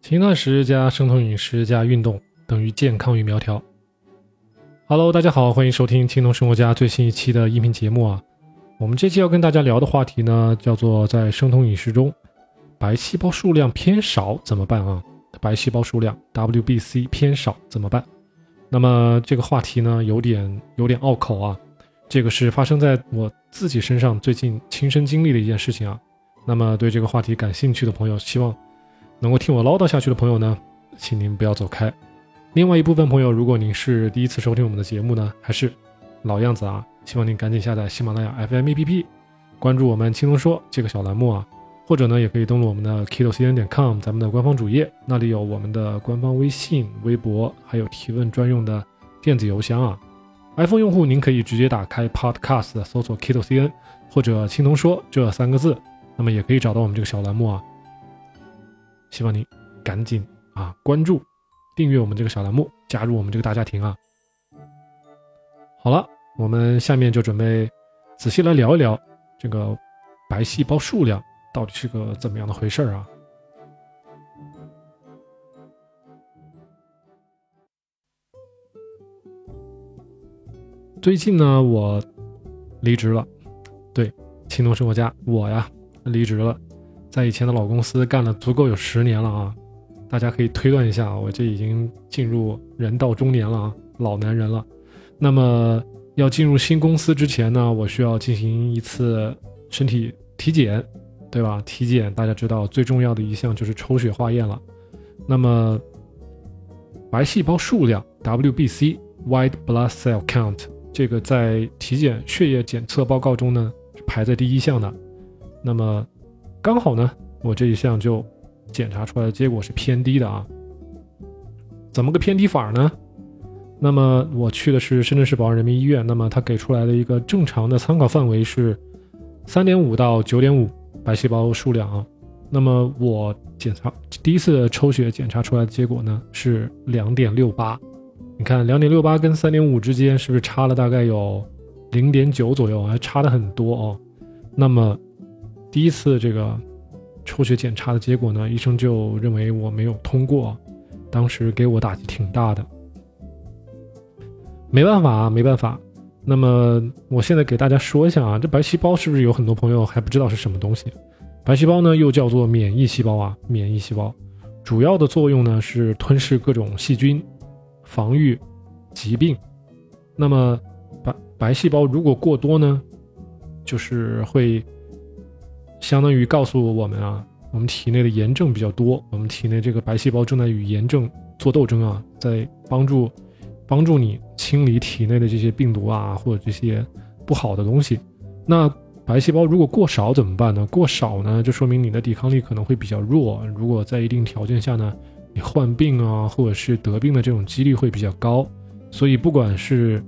轻断食加生酮饮食加运动等于健康与苗条。Hello，大家好，欢迎收听青铜生活家最新一期的音频节目啊。我们这期要跟大家聊的话题呢，叫做在生酮饮食中，白细胞数量偏少怎么办啊？白细胞数量 WBC 偏少怎么办？那么这个话题呢，有点有点拗口啊。这个是发生在我自己身上最近亲身经历的一件事情啊。那么对这个话题感兴趣的朋友，希望。能够听我唠叨下去的朋友呢，请您不要走开。另外一部分朋友，如果您是第一次收听我们的节目呢，还是老样子啊，希望您赶紧下载喜马拉雅 FM APP，关注我们“轻松说”这个小栏目啊，或者呢，也可以登录我们的 kitocn 点 com 咱们的官方主页，那里有我们的官方微信、微博，还有提问专用的电子邮箱啊。iPhone 用户您可以直接打开 Podcast，搜索 kitocn 或者“青铜说”这三个字，那么也可以找到我们这个小栏目啊。希望您赶紧啊关注、订阅我们这个小栏目，加入我们这个大家庭啊！好了，我们下面就准备仔细来聊一聊这个白细胞数量到底是个怎么样的回事儿啊！最近呢，我离职了，对，青铜生活家，我呀离职了。在以前的老公司干了足够有十年了啊，大家可以推断一下，我这已经进入人到中年了啊，老男人了。那么要进入新公司之前呢，我需要进行一次身体体检，对吧？体检大家知道最重要的一项就是抽血化验了。那么白细胞数量 （WBC，White Blood Cell Count） 这个在体检血液检测报告中呢是排在第一项的。那么刚好呢，我这一项就检查出来的结果是偏低的啊。怎么个偏低法呢？那么我去的是深圳市宝安人民医院，那么他给出来的一个正常的参考范围是三点五到九点五白细胞数量啊。那么我检查第一次抽血检查出来的结果呢是两点六八。你看两点六八跟三点五之间是不是差了大概有零点九左右？还差的很多哦。那么。第一次这个抽血检查的结果呢，医生就认为我没有通过，当时给我打击挺大的。没办法啊，没办法。那么我现在给大家说一下啊，这白细胞是不是有很多朋友还不知道是什么东西？白细胞呢又叫做免疫细胞啊，免疫细胞主要的作用呢是吞噬各种细菌，防御疾病。那么白白细胞如果过多呢，就是会。相当于告诉我们啊，我们体内的炎症比较多，我们体内这个白细胞正在与炎症做斗争啊，在帮助帮助你清理体内的这些病毒啊，或者这些不好的东西。那白细胞如果过少怎么办呢？过少呢，就说明你的抵抗力可能会比较弱。如果在一定条件下呢，你患病啊，或者是得病的这种几率会比较高。所以不管是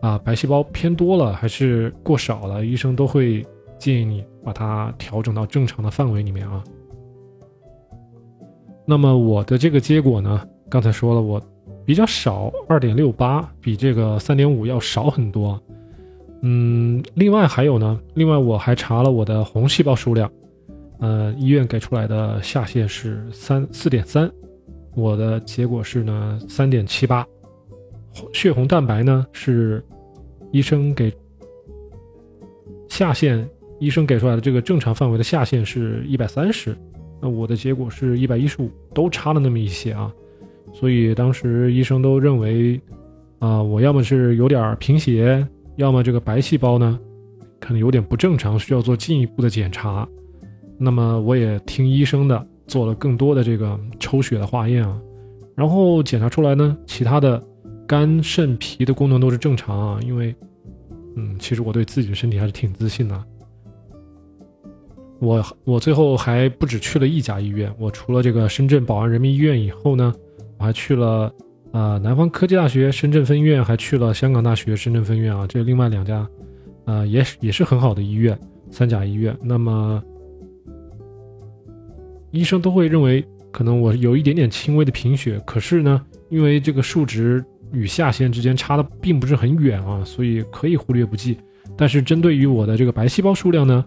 啊白细胞偏多了还是过少了，医生都会建议你。把它调整到正常的范围里面啊。那么我的这个结果呢？刚才说了，我比较少，二点六八，比这个三点五要少很多。嗯，另外还有呢，另外我还查了我的红细胞数量，呃，医院给出来的下限是三四点三，我的结果是呢三点七八。血红蛋白呢是医生给下限。医生给出来的这个正常范围的下限是一百三十，那我的结果是一百一十五，都差了那么一些啊，所以当时医生都认为，啊，我要么是有点贫血，要么这个白细胞呢，可能有点不正常，需要做进一步的检查。那么我也听医生的，做了更多的这个抽血的化验啊，然后检查出来呢，其他的肝、肾、脾的功能都是正常啊，因为，嗯，其实我对自己的身体还是挺自信的。我我最后还不止去了一家医院，我除了这个深圳宝安人民医院以后呢，我还去了啊南方科技大学深圳分院，还去了香港大学深圳分院啊，这另外两家，啊也也是很好的医院，三甲医院。那么医生都会认为可能我有一点点轻微的贫血，可是呢，因为这个数值与下限之间差的并不是很远啊，所以可以忽略不计。但是针对于我的这个白细胞数量呢，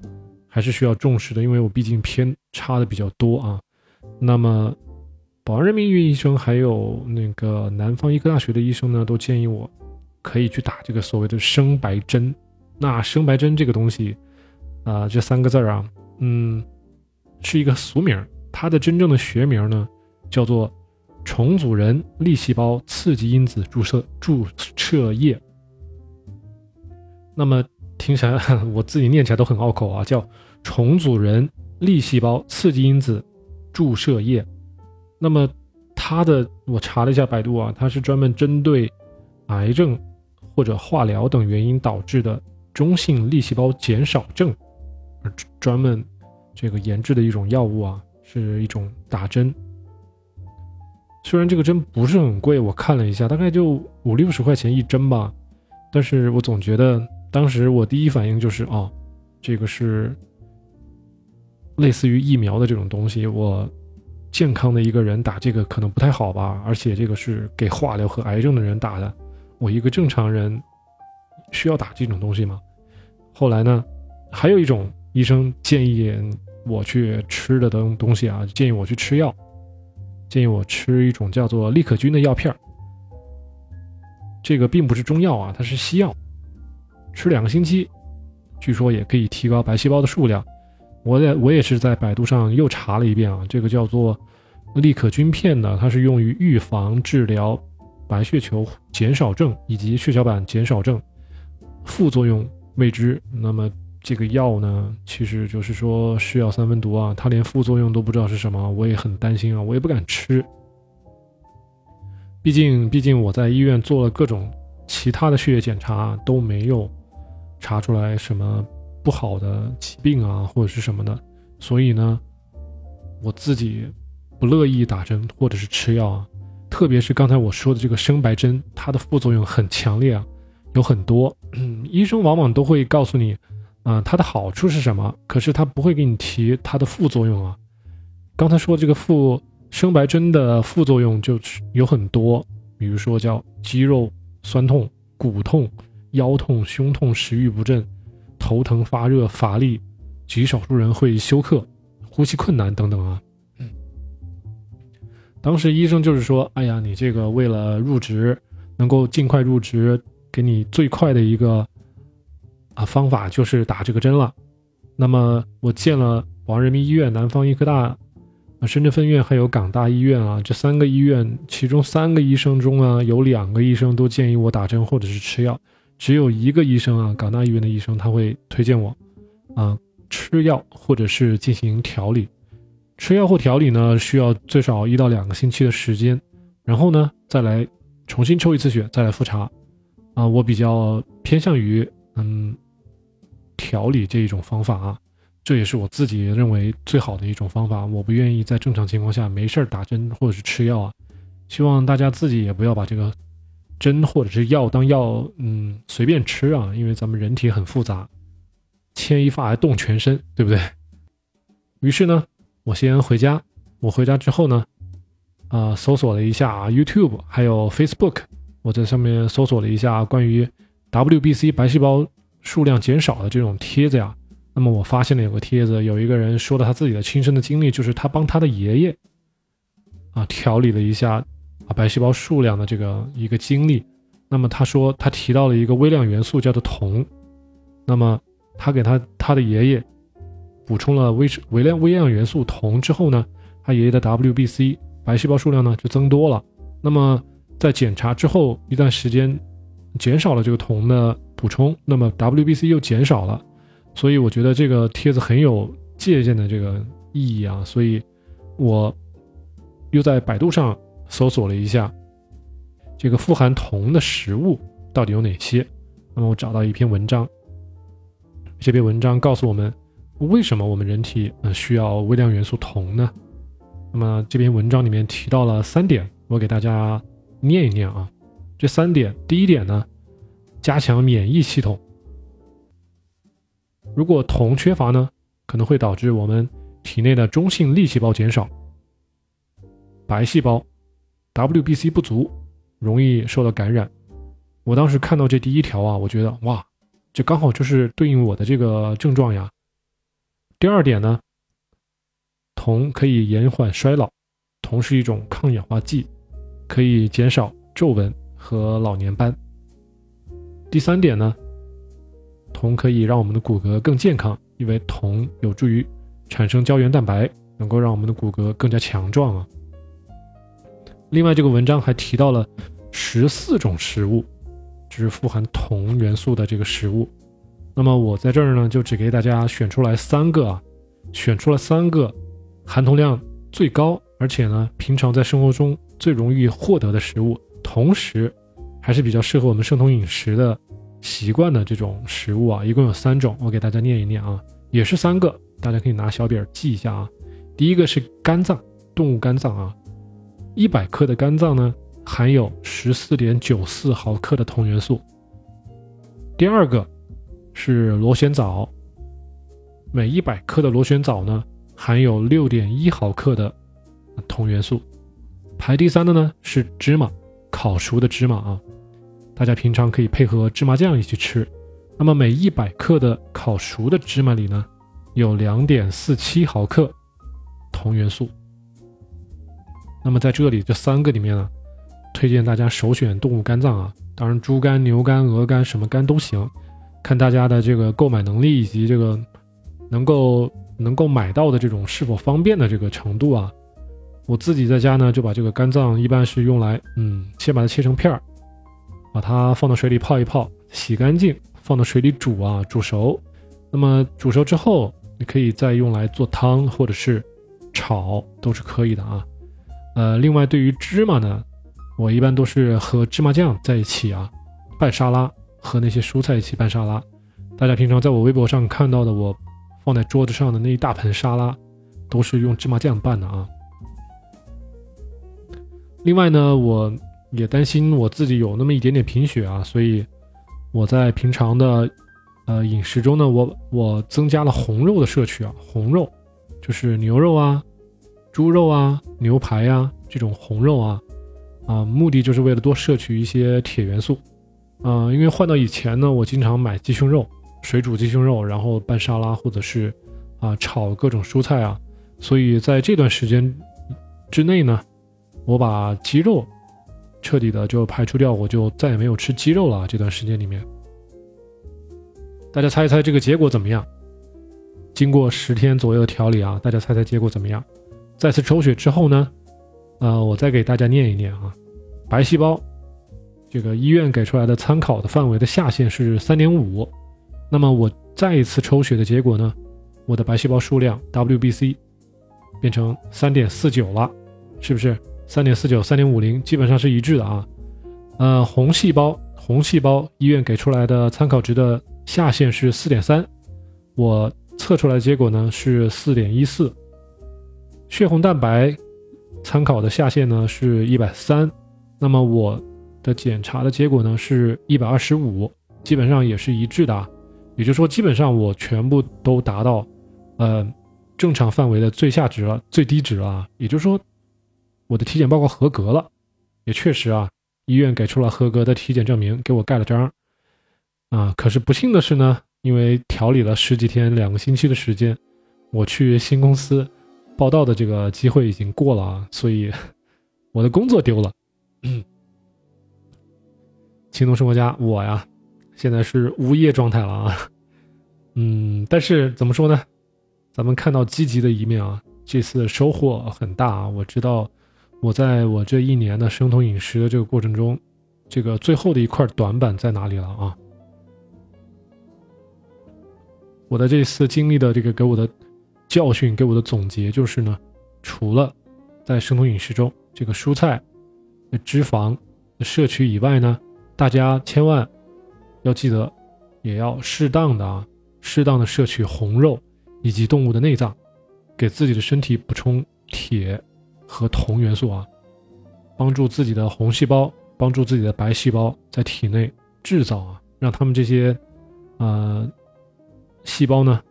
还是需要重视的，因为我毕竟偏差的比较多啊。那么，宝安人民医院医生还有那个南方医科大学的医生呢，都建议我可以去打这个所谓的生白针。那生白针这个东西，啊，这三个字儿啊，嗯，是一个俗名，它的真正的学名呢，叫做。重组人粒细胞刺激因子注射注射液，那么听起来 我自己念起来都很拗口啊，叫重组人粒细胞刺激因子注射液。那么它的我查了一下百度啊，它是专门针对癌症或者化疗等原因导致的中性粒细胞减少症而专门这个研制的一种药物啊，是一种打针。虽然这个针不是很贵，我看了一下，大概就五六十块钱一针吧，但是我总觉得当时我第一反应就是哦，这个是类似于疫苗的这种东西，我健康的一个人打这个可能不太好吧，而且这个是给化疗和癌症的人打的，我一个正常人需要打这种东西吗？后来呢，还有一种医生建议我去吃的东东西啊，建议我去吃药。建议我吃一种叫做利可菌的药片儿，这个并不是中药啊，它是西药，吃两个星期，据说也可以提高白细胞的数量。我也我也是在百度上又查了一遍啊，这个叫做利可菌片呢，它是用于预防治疗白血球减少症以及血小板减少症，副作用未知。那么。这个药呢，其实就是说是药三分毒啊，它连副作用都不知道是什么，我也很担心啊，我也不敢吃。毕竟，毕竟我在医院做了各种其他的血液检查，都没有查出来什么不好的疾病啊，或者是什么的，所以呢，我自己不乐意打针或者是吃药啊。特别是刚才我说的这个生白针，它的副作用很强烈啊，有很多，医生往往都会告诉你。啊，它的好处是什么？可是他不会给你提它的副作用啊。刚才说这个副生白针的副作用就是有很多，比如说叫肌肉酸痛、骨痛、腰痛、胸痛、食欲不振、头疼、发热、乏力，极少数人会休克、呼吸困难等等啊。嗯，当时医生就是说，哎呀，你这个为了入职，能够尽快入职，给你最快的一个。啊，方法就是打这个针了。那么我见了宝安人民医院、南方医科大、啊深圳分院还有港大医院啊，这三个医院，其中三个医生中啊，有两个医生都建议我打针或者是吃药，只有一个医生啊，港大医院的医生他会推荐我，啊吃药或者是进行调理。吃药或调理呢，需要最少一到两个星期的时间，然后呢再来重新抽一次血，再来复查。啊，我比较偏向于嗯。调理这一种方法啊，这也是我自己认为最好的一种方法。我不愿意在正常情况下没事儿打针或者是吃药啊。希望大家自己也不要把这个针或者是药当药，嗯，随便吃啊。因为咱们人体很复杂，牵一发而动全身，对不对？于是呢，我先回家。我回家之后呢，啊，搜索了一下 YouTube 还有 Facebook，我在上面搜索了一下关于 WBC 白细胞。数量减少的这种帖子呀，那么我发现了有个帖子，有一个人说了他自己的亲身的经历，就是他帮他的爷爷啊调理了一下白细胞数量的这个一个经历。那么他说他提到了一个微量元素叫做铜，那么他给他他的爷爷补充了微微量微量元素铜之后呢，他爷爷的 WBC 白细胞数量呢就增多了。那么在检查之后一段时间，减少了这个铜的。补充，那么 WBC 又减少了，所以我觉得这个帖子很有借鉴的这个意义啊，所以我又在百度上搜索了一下这个富含铜的食物到底有哪些，那么我找到一篇文章，这篇文章告诉我们为什么我们人体呃需要微量元素铜呢？那么这篇文章里面提到了三点，我给大家念一念啊，这三点，第一点呢。加强免疫系统。如果铜缺乏呢，可能会导致我们体内的中性粒细胞减少，白细胞 WBC 不足，容易受到感染。我当时看到这第一条啊，我觉得哇，这刚好就是对应我的这个症状呀。第二点呢，铜可以延缓衰老，铜是一种抗氧化剂，可以减少皱纹和老年斑。第三点呢，铜可以让我们的骨骼更健康，因为铜有助于产生胶原蛋白，能够让我们的骨骼更加强壮啊。另外，这个文章还提到了十四种食物，就是富含铜元素的这个食物。那么我在这儿呢，就只给大家选出来三个啊，选出了三个含铜量最高，而且呢，平常在生活中最容易获得的食物，同时还是比较适合我们生酮饮食的习惯的这种食物啊，一共有三种，我给大家念一念啊，也是三个，大家可以拿小笔记一下啊。第一个是肝脏，动物肝脏啊，一百克的肝脏呢，含有十四点九四毫克的铜元素。第二个。是螺旋藻，每一百克的螺旋藻呢，含有六点一毫克的铜元素。排第三的呢是芝麻，烤熟的芝麻啊，大家平常可以配合芝麻酱一起吃。那么每一百克的烤熟的芝麻里呢，有两点四七毫克铜元素。那么在这里这三个里面呢，推荐大家首选动物肝脏啊，当然猪肝、牛肝、鹅肝什么肝都行。看大家的这个购买能力以及这个能够能够买到的这种是否方便的这个程度啊，我自己在家呢就把这个肝脏一般是用来，嗯，先把它切成片儿，把它放到水里泡一泡，洗干净，放到水里煮啊，煮熟。那么煮熟之后，你可以再用来做汤或者是炒，都是可以的啊。呃，另外对于芝麻呢，我一般都是和芝麻酱在一起啊拌沙拉。和那些蔬菜一起拌沙拉，大家平常在我微博上看到的我放在桌子上的那一大盆沙拉，都是用芝麻酱拌的啊。另外呢，我也担心我自己有那么一点点贫血啊，所以我在平常的呃饮食中呢，我我增加了红肉的摄取啊，红肉就是牛肉啊、猪肉啊、牛排呀这种红肉啊，啊，目的就是为了多摄取一些铁元素。啊，因为换到以前呢，我经常买鸡胸肉，水煮鸡胸肉，然后拌沙拉，或者是啊炒各种蔬菜啊，所以在这段时间之内呢，我把鸡肉彻底的就排除掉，我就再也没有吃鸡肉了。这段时间里面，大家猜一猜这个结果怎么样？经过十天左右的调理啊，大家猜猜结果怎么样？再次抽血之后呢，呃，我再给大家念一念啊，白细胞。这个医院给出来的参考的范围的下限是三点五，那么我再一次抽血的结果呢，我的白细胞数量 WBC 变成三点四九了，是不是三点四九、三点五零基本上是一致的啊？呃，红细胞，红细胞医院给出来的参考值的下限是四点三，我测出来的结果呢是四点一四，血红蛋白参考的下限呢是一百三，那么我。的检查的结果呢是一百二十五，基本上也是一致的，也就是说基本上我全部都达到，呃，正常范围的最下值了，最低值了，也就是说我的体检报告合格了，也确实啊，医院给出了合格的体检证明，给我盖了章，啊，可是不幸的是呢，因为调理了十几天，两个星期的时间，我去新公司报道的这个机会已经过了啊，所以 我的工作丢了。嗯青铜生活家，我呀，现在是无业状态了啊。嗯，但是怎么说呢？咱们看到积极的一面啊，这次收获很大啊。我知道，我在我这一年的生酮饮食的这个过程中，这个最后的一块短板在哪里了啊？我的这次经历的这个给我的教训，给我的总结就是呢，除了在生酮饮食中这个蔬菜的脂肪的摄取以外呢。大家千万要记得，也要适当的啊，适当的摄取红肉以及动物的内脏，给自己的身体补充铁和铜元素啊，帮助自己的红细胞，帮助自己的白细胞在体内制造啊，让他们这些呃细胞呢，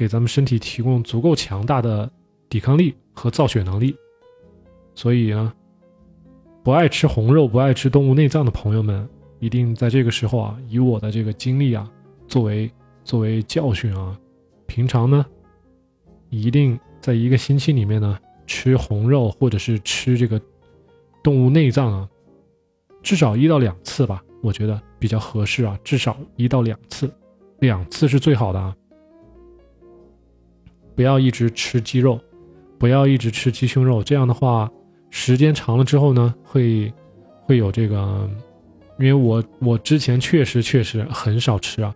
给咱们身体提供足够强大的抵抗力和造血能力。所以呢，不爱吃红肉、不爱吃动物内脏的朋友们，一定在这个时候啊，以我的这个经历啊，作为作为教训啊，平常呢，一定在一个星期里面呢，吃红肉或者是吃这个动物内脏啊，至少一到两次吧，我觉得比较合适啊，至少一到两次，两次是最好的啊，不要一直吃鸡肉，不要一直吃鸡胸肉，这样的话。时间长了之后呢，会会有这个，因为我我之前确实确实很少吃啊，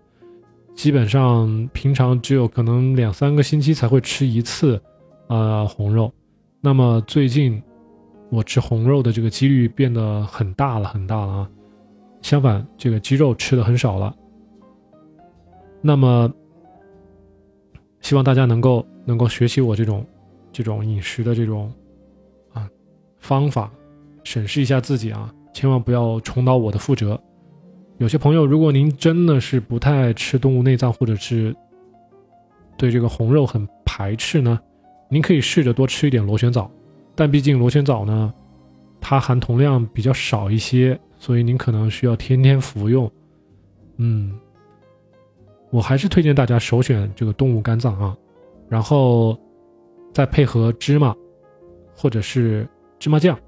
基本上平常只有可能两三个星期才会吃一次，呃红肉。那么最近我吃红肉的这个几率变得很大了，很大了啊。相反，这个鸡肉吃的很少了。那么希望大家能够能够学习我这种这种饮食的这种。啊方法，审视一下自己啊，千万不要重蹈我的覆辙。有些朋友，如果您真的是不太爱吃动物内脏，或者是对这个红肉很排斥呢，您可以试着多吃一点螺旋藻。但毕竟螺旋藻呢，它含铜量比较少一些，所以您可能需要天天服用。嗯，我还是推荐大家首选这个动物肝脏啊，然后再配合芝麻，或者是。芝麻酱，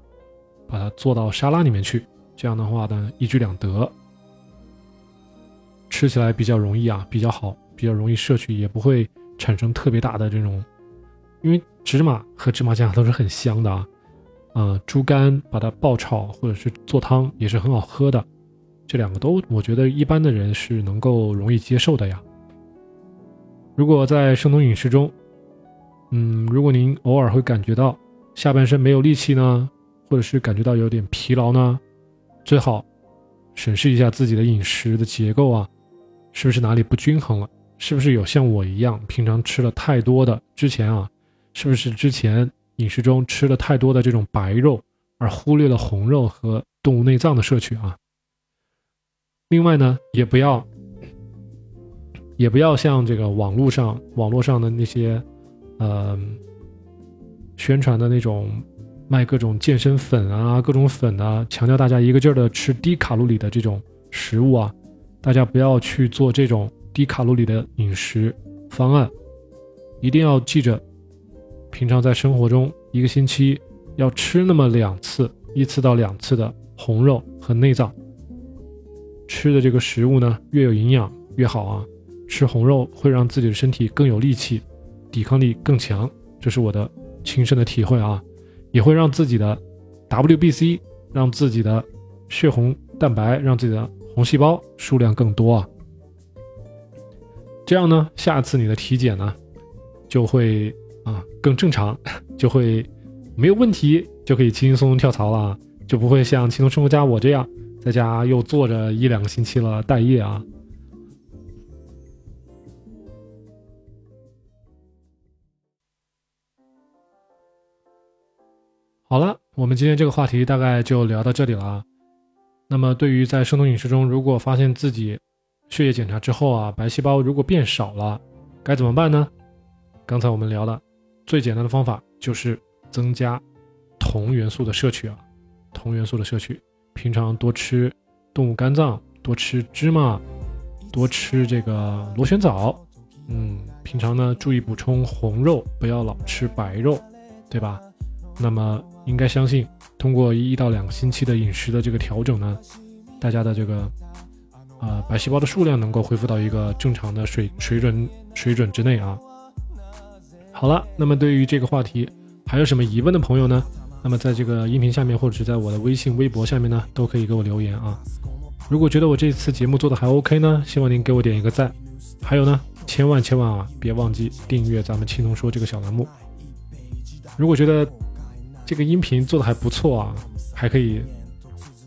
把它做到沙拉里面去，这样的话呢，一举两得，吃起来比较容易啊，比较好，比较容易摄取，也不会产生特别大的这种，因为芝麻和芝麻酱都是很香的啊，啊，猪肝把它爆炒或者是做汤也是很好喝的，这两个都我觉得一般的人是能够容易接受的呀。如果在生酮饮食中，嗯，如果您偶尔会感觉到。下半身没有力气呢，或者是感觉到有点疲劳呢，最好审视一下自己的饮食的结构啊，是不是哪里不均衡了？是不是有像我一样平常吃了太多的之前啊，是不是之前饮食中吃了太多的这种白肉，而忽略了红肉和动物内脏的摄取啊？另外呢，也不要也不要像这个网络上网络上的那些，嗯。宣传的那种卖各种健身粉啊，各种粉啊，强调大家一个劲儿的吃低卡路里的这种食物啊，大家不要去做这种低卡路里的饮食方案，一定要记着，平常在生活中一个星期要吃那么两次，一次到两次的红肉和内脏。吃的这个食物呢，越有营养越好啊，吃红肉会让自己的身体更有力气，抵抗力更强，这是我的。亲身的体会啊，也会让自己的 WBC，让自己的血红蛋白，让自己的红细胞数量更多啊。这样呢，下次你的体检呢，就会啊更正常，就会没有问题，就可以轻轻松松跳槽了，就不会像轻松生活家我这样在家又坐着一两个星期了待业啊。好了，我们今天这个话题大概就聊到这里了啊。那么，对于在生酮饮食中，如果发现自己血液检查之后啊，白细胞如果变少了，该怎么办呢？刚才我们聊了，最简单的方法就是增加铜元素的摄取啊，铜元素的摄取，平常多吃动物肝脏，多吃芝麻，多吃这个螺旋藻，嗯，平常呢注意补充红肉，不要老吃白肉，对吧？那么。应该相信，通过一到两个星期的饮食的这个调整呢，大家的这个呃白细胞的数量能够恢复到一个正常的水水准水准之内啊。好了，那么对于这个话题还有什么疑问的朋友呢？那么在这个音频下面或者是在我的微信、微博下面呢，都可以给我留言啊。如果觉得我这次节目做的还 OK 呢，希望您给我点一个赞。还有呢，千万千万啊，别忘记订阅咱们青龙说这个小栏目。如果觉得，这个音频做的还不错啊，还可以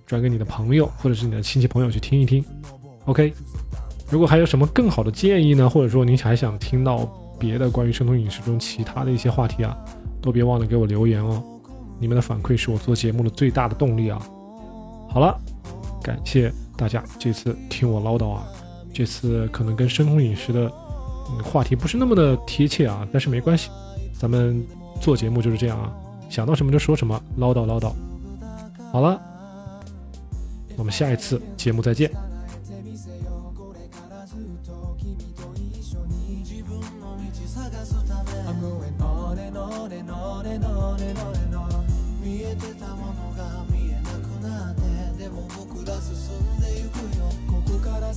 转给你的朋友或者是你的亲戚朋友去听一听。OK，如果还有什么更好的建议呢，或者说您还想听到别的关于生酮饮食中其他的一些话题啊，都别忘了给我留言哦。你们的反馈是我做节目的最大的动力啊。好了，感谢大家这次听我唠叨啊，这次可能跟生酮饮食的话题不是那么的贴切啊，但是没关系，咱们做节目就是这样啊。想到什么就说什么，唠叨唠叨。好了， 我们下一次节目再见。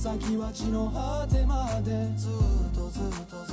先は地の果てまでずっとずっとずっと